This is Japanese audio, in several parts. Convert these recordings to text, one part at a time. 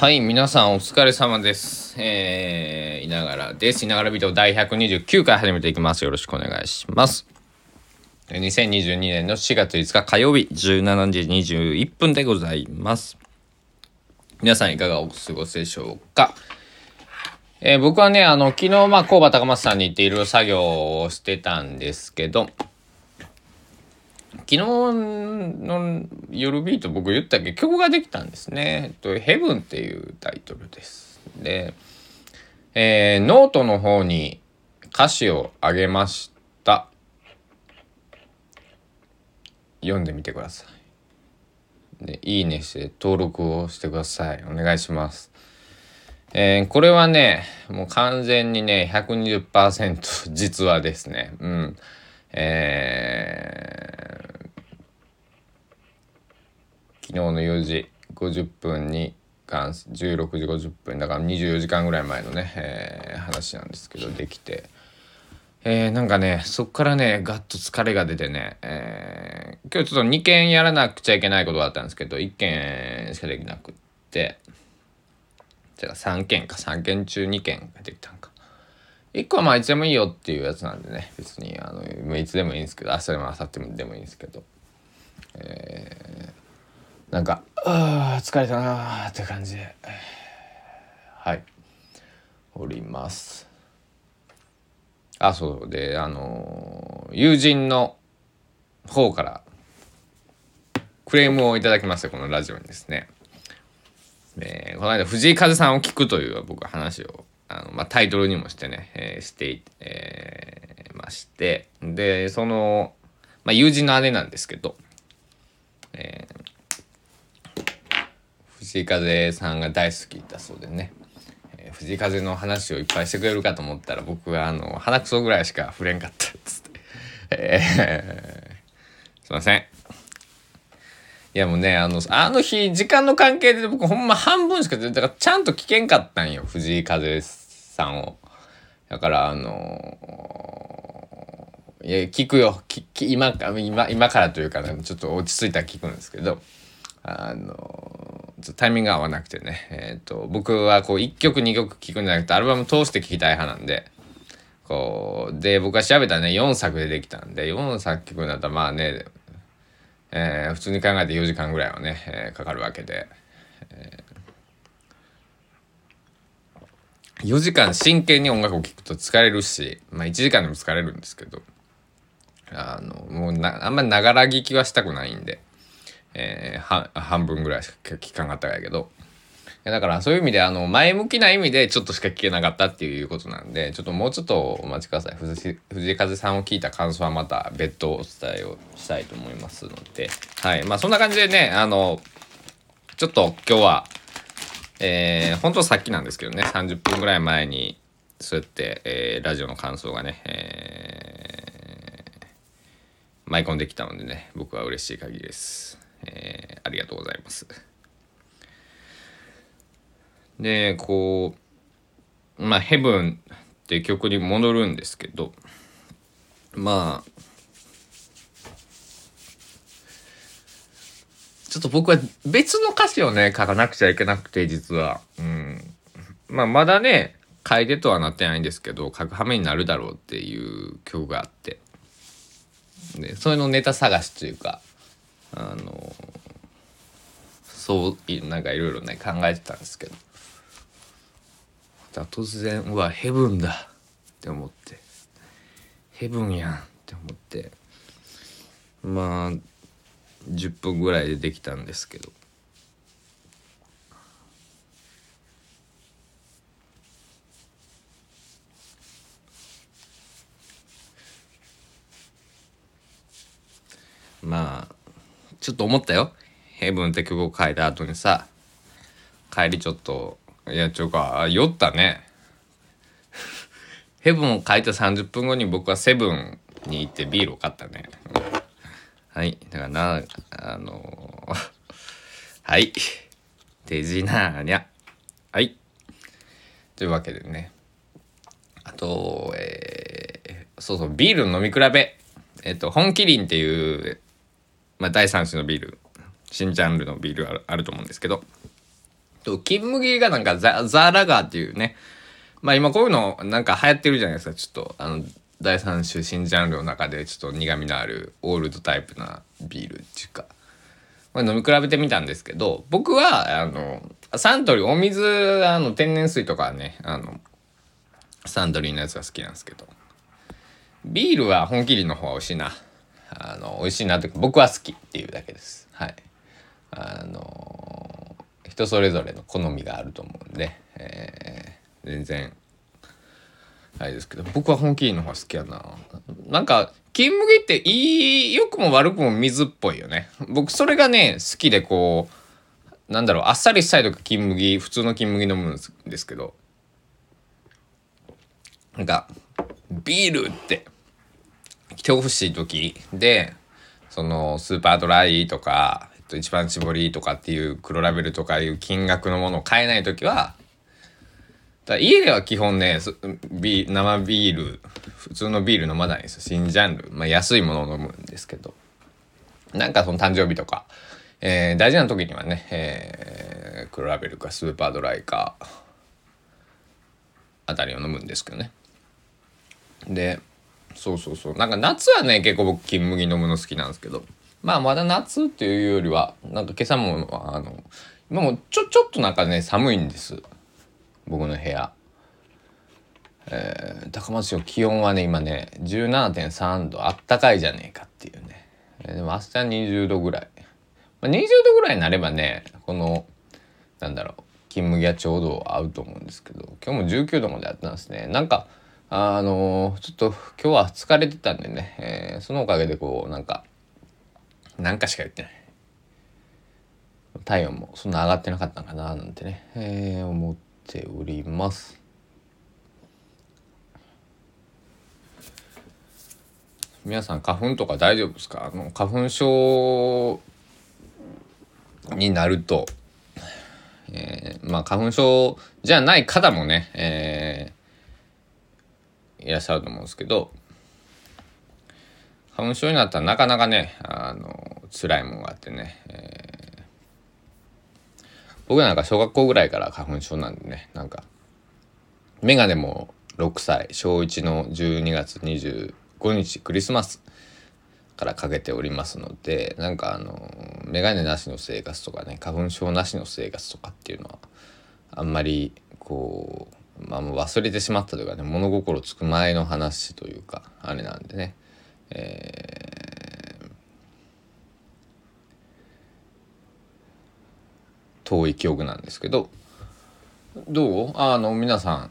はい、皆さんお疲れ様です。えー、いながらです。いながらビデオ第129回始めていきます。よろしくお願いします。2022年の4月5日火曜日17時21分でございます。皆さんいかがお過ごしでしょうか？えー僕はね、あの、昨日、まあ、工場高松さんに行っていろいろ作業をしてたんですけど、昨日の夜ビート僕言ったっけ？曲ができたんですね。えっと、ヘブンっていうタイトルです。で、えーノートの方に歌詞をあげました。読んでみてください。で、いいねして登録をしてください。お願いします。えーこれはね、もう完全にね、120% 実話ですね。うん。えー昨日の4時50分に関す16時50分だから24時間ぐらい前のね、えー話なんですけどできて、えーなんかねそっからねガッと疲れが出てね、えー今日ちょっと2件やらなくちゃいけないことがあったんですけど1件しかできなくって。じゃあ3件か。3件中2件ができたんか。1個はまあいつでもいいよっていうやつなんでね別にあのいつでもいいんですけど明日でも明後日でもいいんですけど。えなんか、あー疲れたなーって感じで、はい、おります。あ、そうで、あのー友人の方からクレームをいただきまして、このラジオにですね。えーこの間、藤井風さんを聞くという僕は話を、あのまあ、タイトルにもしてね、えーしてい、えーまして、で、その、まあ、友人の姉なんですけど、えー藤井風さんが大好きだそうでね、えー藤井風の話をいっぱいしてくれるかと思ったら僕はあの鼻くそぐらいしか触れんかったっつって、えー すいません。いやもうねあのあの日時間の関係で僕ほんま半分しかだからちゃんと聞けんかったんよ藤井風さんを。だからあのいや聞くよ。き今今今からというか、ね、ちょっと落ち着いたら聞くんですけど。あのタイミング合わなくてね、えー、と僕はこう1曲2曲聴くんじゃなくてアルバム通して聴きたい派なんでこうで僕は調べたらね4作でできたんで4作曲だったらまあね、えー普通に考えて4時間ぐらいはね、えーかかるわけで、えー4時間真剣に音楽を聴くと疲れるし、まあ、1時間でも疲れるんですけどあのもうなあんまりながら聞きはしたくないんで。えー半分ぐらいしか聞かなかったんやけど。だからそういう意味であの前向きな意味でちょっとしか聞けなかったっていうことなんでちょっともうちょっとお待ちください。藤藤風さんを聞いた感想はまた別途お伝えをしたいと思いますので。はい。まあそんな感じでねあのちょっと今日はえー、本当さっきなんですけどね30分ぐらい前にそうやって、えーラジオの感想がね、えー舞い込んできたのでね僕は嬉しい限りです、えーありがとうございます。でこうまあ「ヘブン」って曲に戻るんですけどまあちょっと僕は別の歌詞をね書かなくちゃいけなくて実は。うん。まあまだね書いてとはなってないんですけど書く羽目になるだろうっていう曲があって。でそれのネタ探しというかあのそうなんかいろいろね考えてたんですけど。だ突然うわヘブンだって思って。ヘブンやんって思って。まあ10分ぐらいでできたんですけど。まあちょっと思ったよ「ヘブン」って曲を書いた後にさ。帰りちょっと。いやちょか酔ったね。ヘブンを書いた30分後に僕はセブンに行ってビールを買ったね、はい。だからなあの はい。手品にゃ。はい。というわけでね。あとえーそうそうビールの飲み比べ。えっと本麒麟っていうまあ、第3種のビール。新ジャンルのビールあるあると思うんですけど。と金麦がなんかザザラガーっていうね。まあ今こういうのなんか流行ってるじゃないですか。ちょっとあの第三種新ジャンルの中でちょっと苦みのあるオールドタイプなビールっていうか、まあ、飲み比べてみたんですけど僕はあのサントリーお水あの天然水とかねあのサントリーのやつが好きなんですけど。ビールは本麒麟の方が美味しいな。あの美味しいなというか僕は好きっていうだけです。はい。あの人それぞれの好みがあると思うんで、えー、全然あれですけど僕は本気の方が好きやな。なんか金麦っていい良くも悪くも水っぽいよね。僕それがね好きでこうなんだろうあっさりしたいとか金麦普通の金麦飲むんですけどなんかビールって来てほしい時でそのスーパードライとか、えっと、一番搾りとかっていう黒ラベルとかいう金額のものを買えない時はだ家では基本ねビ生ビール普通のビール飲まないんですよ。新ジャンル、まあ、安いものを飲むんですけど。なんかその誕生日とか、えー、大事な時にはね、えー、黒ラベルかスーパードライかあたりを飲むんですけどね。でそうそうそう。なんか夏はね結構僕金麦飲むの好きなんですけど。まあまだ夏っていうよりはなんか今朝もあの今もちょちょっとなんかね寒いんです。僕の部屋。えー、高松市の気温はね今ね17.3度。あったかいじゃねえかっていうね、えー、でも明日20度ぐらい、まあ、20度ぐらいになればねこのなんだろう金麦はちょうど合うと思うんですけど。今日も19度まであったんですね。なんかあの、ちょっと今日は疲れてたんでね、えー、そのおかげでこうなんかなんかしか言ってない。体温もそんな上がってなかったんかななんてね、えー、思っております。皆さん花粉とか大丈夫ですか？あの花粉症になると、えー、まあ花粉症じゃない方もね、えー、いらっしゃると思うんですけど花粉症になったらなかなかねあの辛いものがあってね、えー僕なんか小学校ぐらいから花粉症なんでねなんか眼鏡も6歳小1の12月25日クリスマスからかけておりますのでなんかあの眼鏡なしの生活とかね花粉症なしの生活とかっていうのはあんまりこうまあもう忘れてしまったというかね物心つく前の話というかあれなんでね、えー遠い記憶なんですけどどう？あの皆さん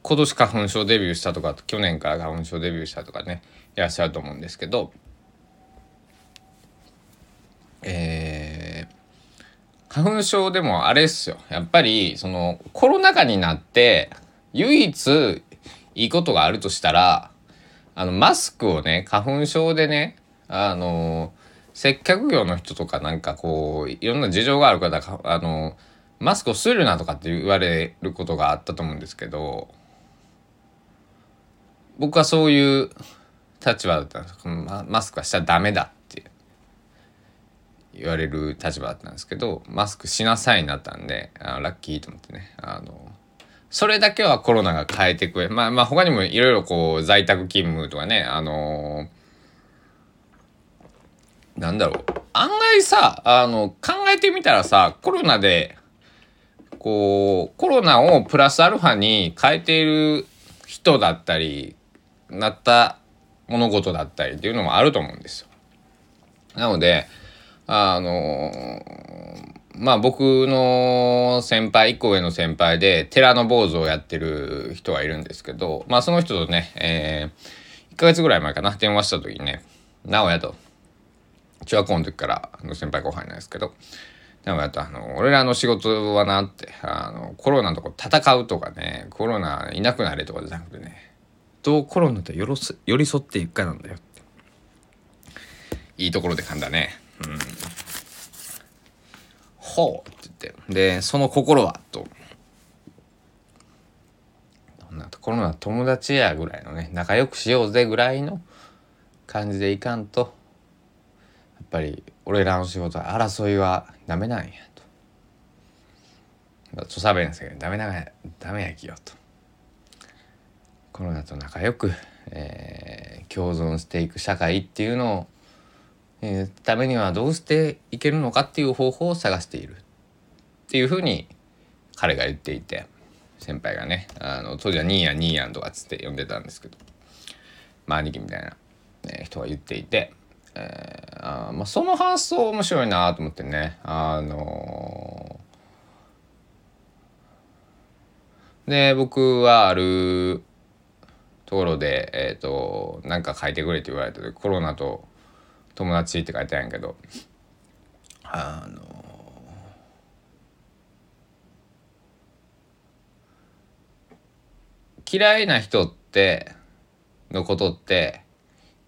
今年花粉症デビューしたとか去年から花粉症デビューしたとかねいらっしゃると思うんですけどえー、花粉症でもあれっすよ。やっぱりそのコロナ禍になって唯一いいことがあるとしたらあのマスクをね花粉症でねあの接客業の人とかなんかこういろんな事情がある方あのマスクをするなとかって言われることがあったと思うんですけど僕はそういう立場だったんです。マスクはしちゃダメだって言われる立場だったんですけどマスクしなさいになったんであラッキーと思ってねあのそれだけはコロナが変えてくれまあまあ他にもいろいろこう在宅勤務とかねあのーなんだろう案外さあの考えてみたらさコロナでこうコロナをプラスアルファに変えている人だったりなった物事だったりっていうのもあると思うんですよ。なのであのまあ僕の先輩一個上の先輩で寺の坊主をやってる人がいるんですけどまあその人とね、えー、1ヶ月ぐらい前かな電話した時にね「直哉と中学校の時からの先輩後輩なんですけどでもやっとあの俺らの仕事はなってあのコロナのとこ戦うとかねコロナいなくなれとかじゃなくてねどうコロナと寄り添っていくかなんだよって。いいところで噛んだね。うん。ほうって言って。でその心はと。コロナ友達やぐらいのね仲良くしようぜぐらいの感じでいかんと。やっぱり俺らの仕事は争いはダメなんやと。土佐弁ですけどダメダメダメやきよと。コロナと仲良く、えー、共存していく社会っていうのを、えー、ためにはどうしていけるのかっていう方法を探している。っていうふうに彼が言っていて先輩がねあの当時はニーヤンニーヤンとかつって呼んでたんですけどまあ兄貴みたいな、ね、人が言っていて、えーあまあ、その発想面白いなと思ってねあのー、で僕はあるところでえ、ー、となんか書いてくれって言われてコロナと友達って書いてあるんやけど。あの嫌いな人ってのことって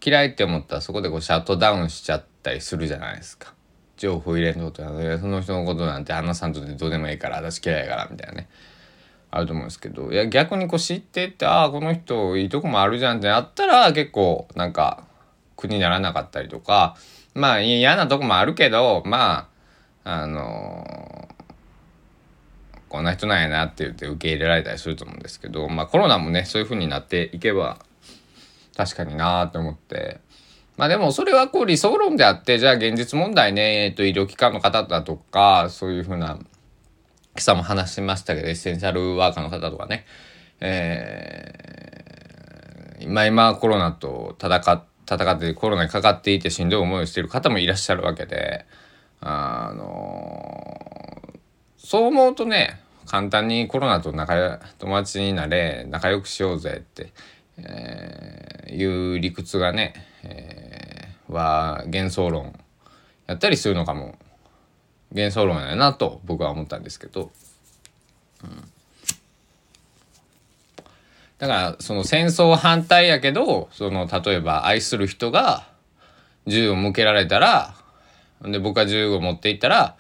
嫌いって思ったらそこでこうシャットダウンしちゃったりするじゃないですか。情報入れんとなその人のことなんてあのさんとでどうでもいいから私嫌いやからみたいなね。あると思うんですけど。いや逆にこう知ってってああこの人いいとこもあるじゃんってなったら結構なんか苦にならなかったりとかまあ嫌なとこもあるけどまああのこんな人なんやなって言って受け入れられたりすると思うんですけど、まあコロナもね、そういう風になっていけば、確かになーって思って、まあでもそれはこう理想論であって、じゃあ現実問題ね、えっと医療機関の方だとか、そういう風な、今朝も話しましたけど、エッセンシャルワーカーの方とかね、えー、今今コロナと戦っ戦ってコロナにかかっていてしんどい思いをしている方もいらっしゃるわけで、あのそう思うとね簡単にコロナと仲友達になれ仲良くしようぜって、えー、いう理屈がね、えー、は幻想論やったりするのかも。幻想論やなと僕は思ったんですけど、うん、だからその戦争反対やけどその例えば愛する人が銃を向けられたらで僕が銃を持っていったら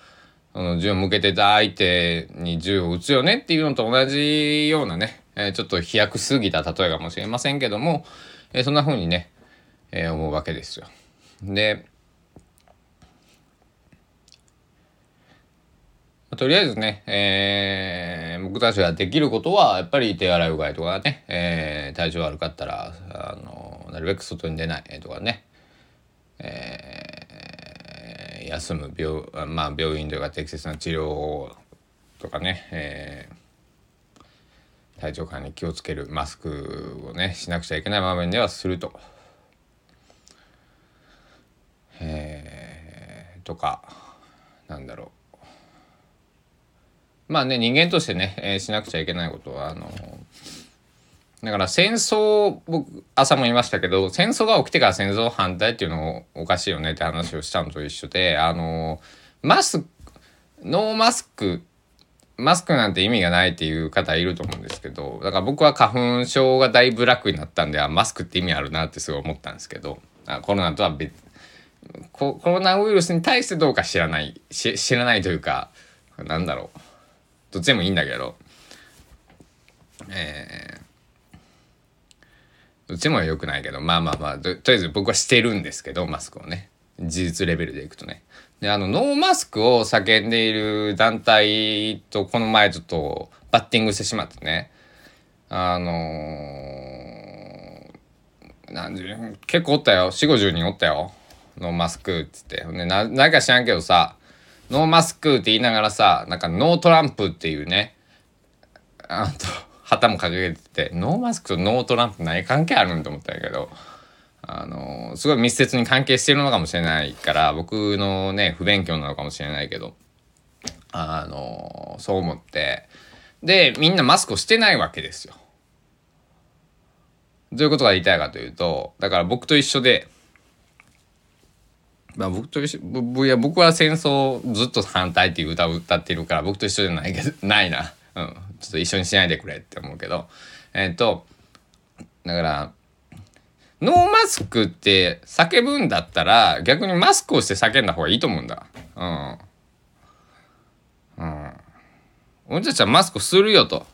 その銃を向けてた相手に銃を撃つよねっていうのと同じようなね、えー、ちょっと飛躍すぎた例えかもしれませんけども、えー、そんな風にね、えー、思うわけですよ。で、とりあえずね、えー、僕たちができることは、やっぱり手洗いうがいとかね、えー、体調悪かったら、あの、なるべく外に出ないとかね、えー休む病,、まあ、病院とか適切な治療とかね、えー、体調管理気をつけるマスクをねしなくちゃいけない場面ではすると。えー、とかなんだろうまあね人間としてね、えー、しなくちゃいけないことはあのだから戦争、僕、朝も言いましたけど、戦争が起きてから戦争反対っていうのおかしいよねって話をしたのと一緒で、あの、マスクノーマスク、マスクなんて意味がないっていう方いると思うんですけど、だから僕は花粉症がだいぶ楽になったんで、あ、マスクって意味あるなってすごい思ったんですけど、あコロナとは別、コロナウイルスに対してどうか知らない、知らないというか、なんだろう。どっちでもいいんだけど、えーうちも良くないけどまあまあまあとりあえず僕はしてるんですけどマスクをね。事実レベルでいくとね。であのノーマスクを叫んでいる団体とこの前ちょっとバッティングしてしまってね。あのー、なんで結構おったよ。4 5 0人おったよ。ノーマスクっつって。でな何か知らんけどさノーマスクって言いながらさなんかノートランプっていうねあと旗も掲げててノーマスクとノートランプ何関係あるんと思ったんやけどあのすごい密接に関係してるのかもしれないから僕のね不勉強なのかもしれないけどあのそう思ってでみんなマスクをしてないわけですよ。どういうことが言いたいかというとだから僕と一緒でまあ僕と一緒いや僕は戦争ずっと反対っていう歌を歌ってるから僕と一緒じゃないけど ないな。うん、ちょっと一緒にしないでくれって思うけどえっ、ー、とだからノーマスクって叫ぶんだったら逆にマスクをして叫んだ方がいいと思うんだ。うん。うん。俺たちはマスクするよと。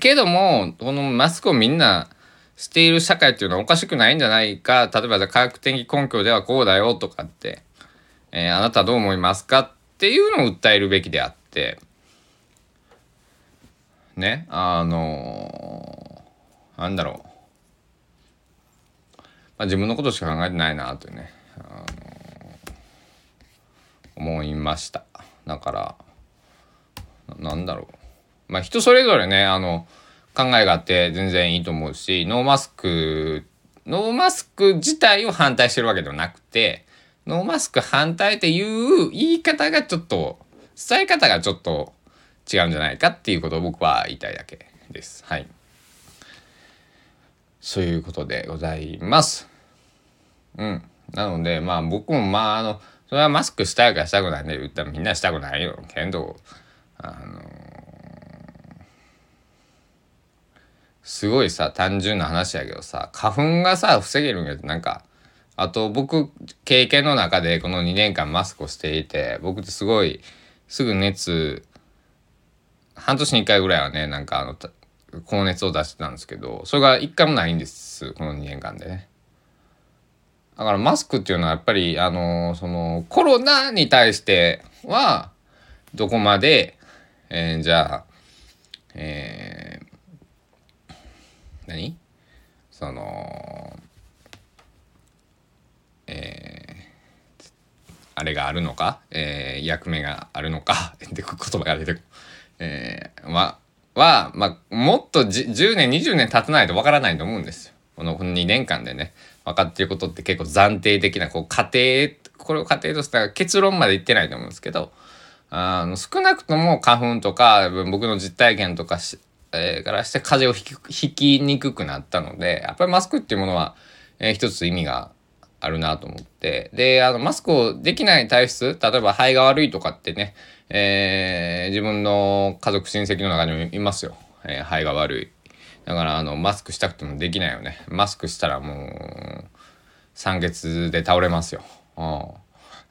けども、このマスクをみんなしている社会っていうのはおかしくないんじゃないか。例えば科学的根拠ではこうだよとかって、えー、あなたどう思いますかっていうのを訴えるべきであって、ねあのー、なんだろう、まあ、自分のことしか考えてないなとね、あのー、思いました。だからなんだろう。まあ人それぞれねあの考えがあって全然いいと思うしノーマスクノーマスク自体を反対してるわけではなくてノーマスク反対っていう言い方がちょっと伝え方がちょっと違うんじゃないかっていうことを僕は言いたいだけです。はい。そういうことでございます。うん。なので、まあ僕もまああの、それはマスクしたいかしたくないね言ったらみんなしたくないよ。けど、あのすごいさ、単純な話やけどさ、花粉がさ、防げるんやなんか、あと僕、経験の中でこの2年間マスクをしていて、僕ってすごい、すぐ熱半年に1回ぐらいはねなんかあの高熱を出してたんですけどそれが1回もないんですこの2年間でね。だからマスクっていうのはやっぱりあのそのコロナに対してはどこまで、えー、じゃあえー、何？そのえー、あれがあるのか、えー、役目があるのか？って言葉が出てくる。えー、ま、は、まあ、もっと10年、20年経たないとわからないと思うんですよ。この2年間でね、分かっていることって結構暫定的な、こう、過程、これを過程としたら結論まで言ってないと思うんですけど、あの少なくとも花粉とか、僕の実体験とかし、えー、からして風邪をひきにくくなったので、やっぱりマスクっていうものは、えー、一つ意味があるなと思って。で、あの、マスクをできない体質、例えば肺が悪いとかってね、えー、自分の家族親戚の中にもいますよ。えー、肺が悪い。だから、あの、マスクしたくてもできないよね。マスクしたらもう、酸欠で倒れますよ。うん。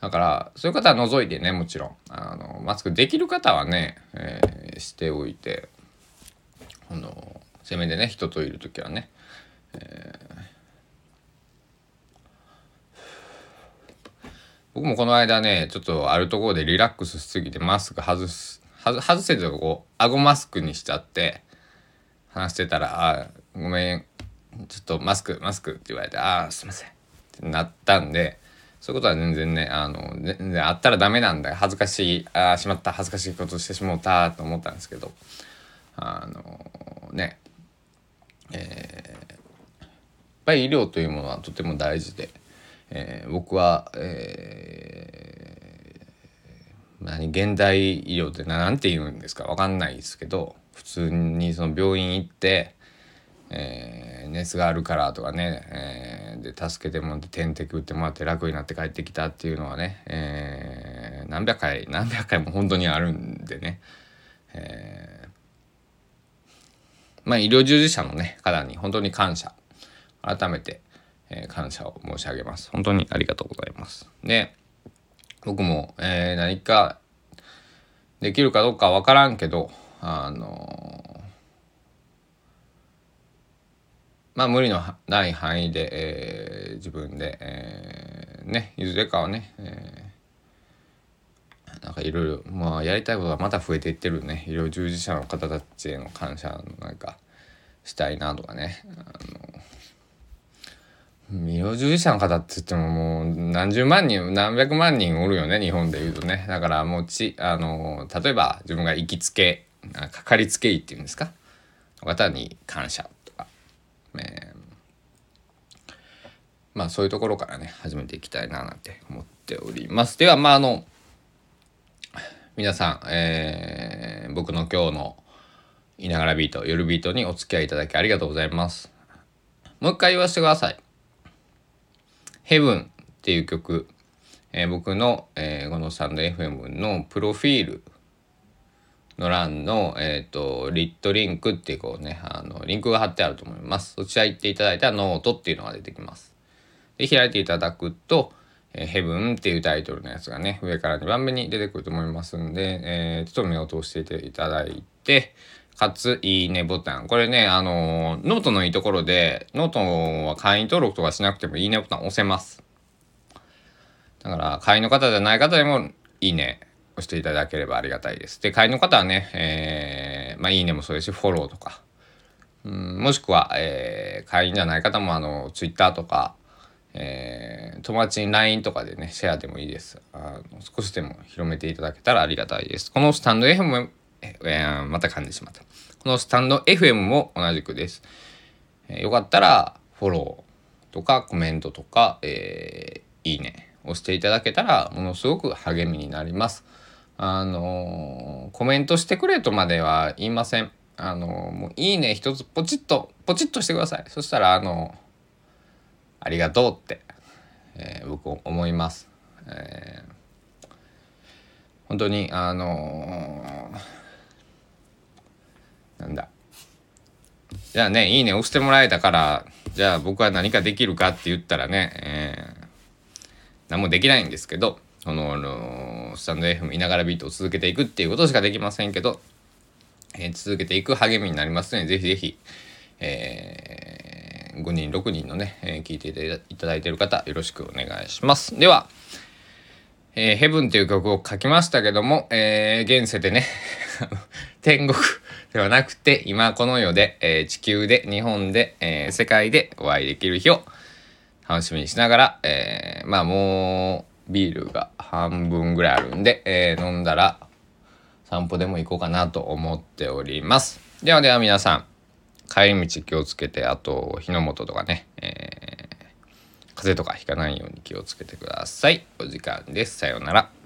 だから、そういう方は除いてね、もちろん。あの、マスクできる方はね、えー、しておいて、あの、せめてね、人といる時はね、えー僕もこの間ね、ちょっとあるところでリラックスしすぎてマスク外す、外せずこう、顎マスクにしちゃって、話してたら、あ、ごめん、ちょっとマスク、マスクって言われて、ああ、すいません。ってなったんで、そういうことは全然ね、あの、全然あったらダメなんだよ。恥ずかしい、ああ、しまった、恥ずかしいことしてしもうたと思ったんですけど、あの、ね、えー、やっぱり医療というものはとても大事で、えー、僕は、えー、何現代医療って何て言うんですか分かんないですけど普通にその病院行って、えー、熱があるからとかね、えー、で助けてもらって点滴打ってもらって楽になって帰ってきたっていうのはね、えー、何百回何百回も本当にあるんでね、えー、まあ医療従事者のね方に本当に感謝改めてえー、感謝を申し上げます。本当にありがとうございます。で、僕も、えー、何かできるかどうかわからんけど、あのー、まあ無理のない範囲で、えー、自分で、えー、ね、いずれかはね、えー、なんかいろいろ、まあやりたいことがまた増えていってるね、医療従事者の方たちへの感謝なんかしたいなとかね、あの医療従事者の方って言ってももう何十万人何百万人おるよね日本でいうとね。だからもうちあの例えば自分が行きつけかかりつけ医っていうんですか。の方に感謝とか、え、まあそういうところからね始めていきたいななんて思っております。ではまああの皆さん、えー、僕の今日の「いながらビート」夜ビートにお付き合いいただきありがとうございますもう一回言わせてくださいヘブンっていう曲、えー、僕の、えー、このサンド FM のプロフィールの欄の、えっ、ー、と、 lit.link っていうこうね、あの、リンクが貼ってあると思います。そちら行っていただいたノートっていうのが出てきます。で、開いていただくと、えー、ヘブンっていうタイトルのやつがね、上から2番目に出てくると思いますんで、えー、ちょっと目を通していただいて、かつ、いいねボタン。これね、あのー、ノートのいいところで、ノートは会員登録とかしなくてもいいねボタン押せます。だから、会員の方じゃない方でも、いいね押していただければありがたいです。で、会員の方はね、えー、まあいいねもそうですしフォローとか、うん、もしくは、えー、会員じゃない方もあの Twitter とか、えー、友達に LINE とかでねシェアでもいいです。あの少しでも広めていただけたらありがたいです。このスタンド FM も、えー、また噛んでしまった。このスタンド FM も同じくです、えー、よかったらフォローとかコメントとか、えー、いいね押していただけたらものすごく励みになります。あのコメントしてくれとまでは言いません。あのもういいね一つポチッとポチッとしてください。そしたらあのありがとうって、えー、僕思います、えー、本当にあのー、なんだ。じゃあねいいね押してもらえたからじゃあ僕は何かできるかって言ったらね、えー、何もできないんですけどこのスタンド F 見ながらビートを続けていくっていうことしかできませんけど、えー、続けていく励みになりますのでぜひぜひ、えー5人6人のね、えー、聞いていただいている方よろしくお願いしますでは「えー、ヘブン」っていう曲を書きましたけども、えー、現世でね 天国ではなくて今この世で、えー、地球で日本で、えー、世界でお会いできる日を楽しみにしながら、えー、まあもうビールが半分ぐらいあるんで、えー、飲んだら散歩でも行こうかなと思っております。ではでは皆さん帰り道気をつけてあと火の元とかね、えー、風邪とかひかないように気をつけてください。お時間です。さようなら。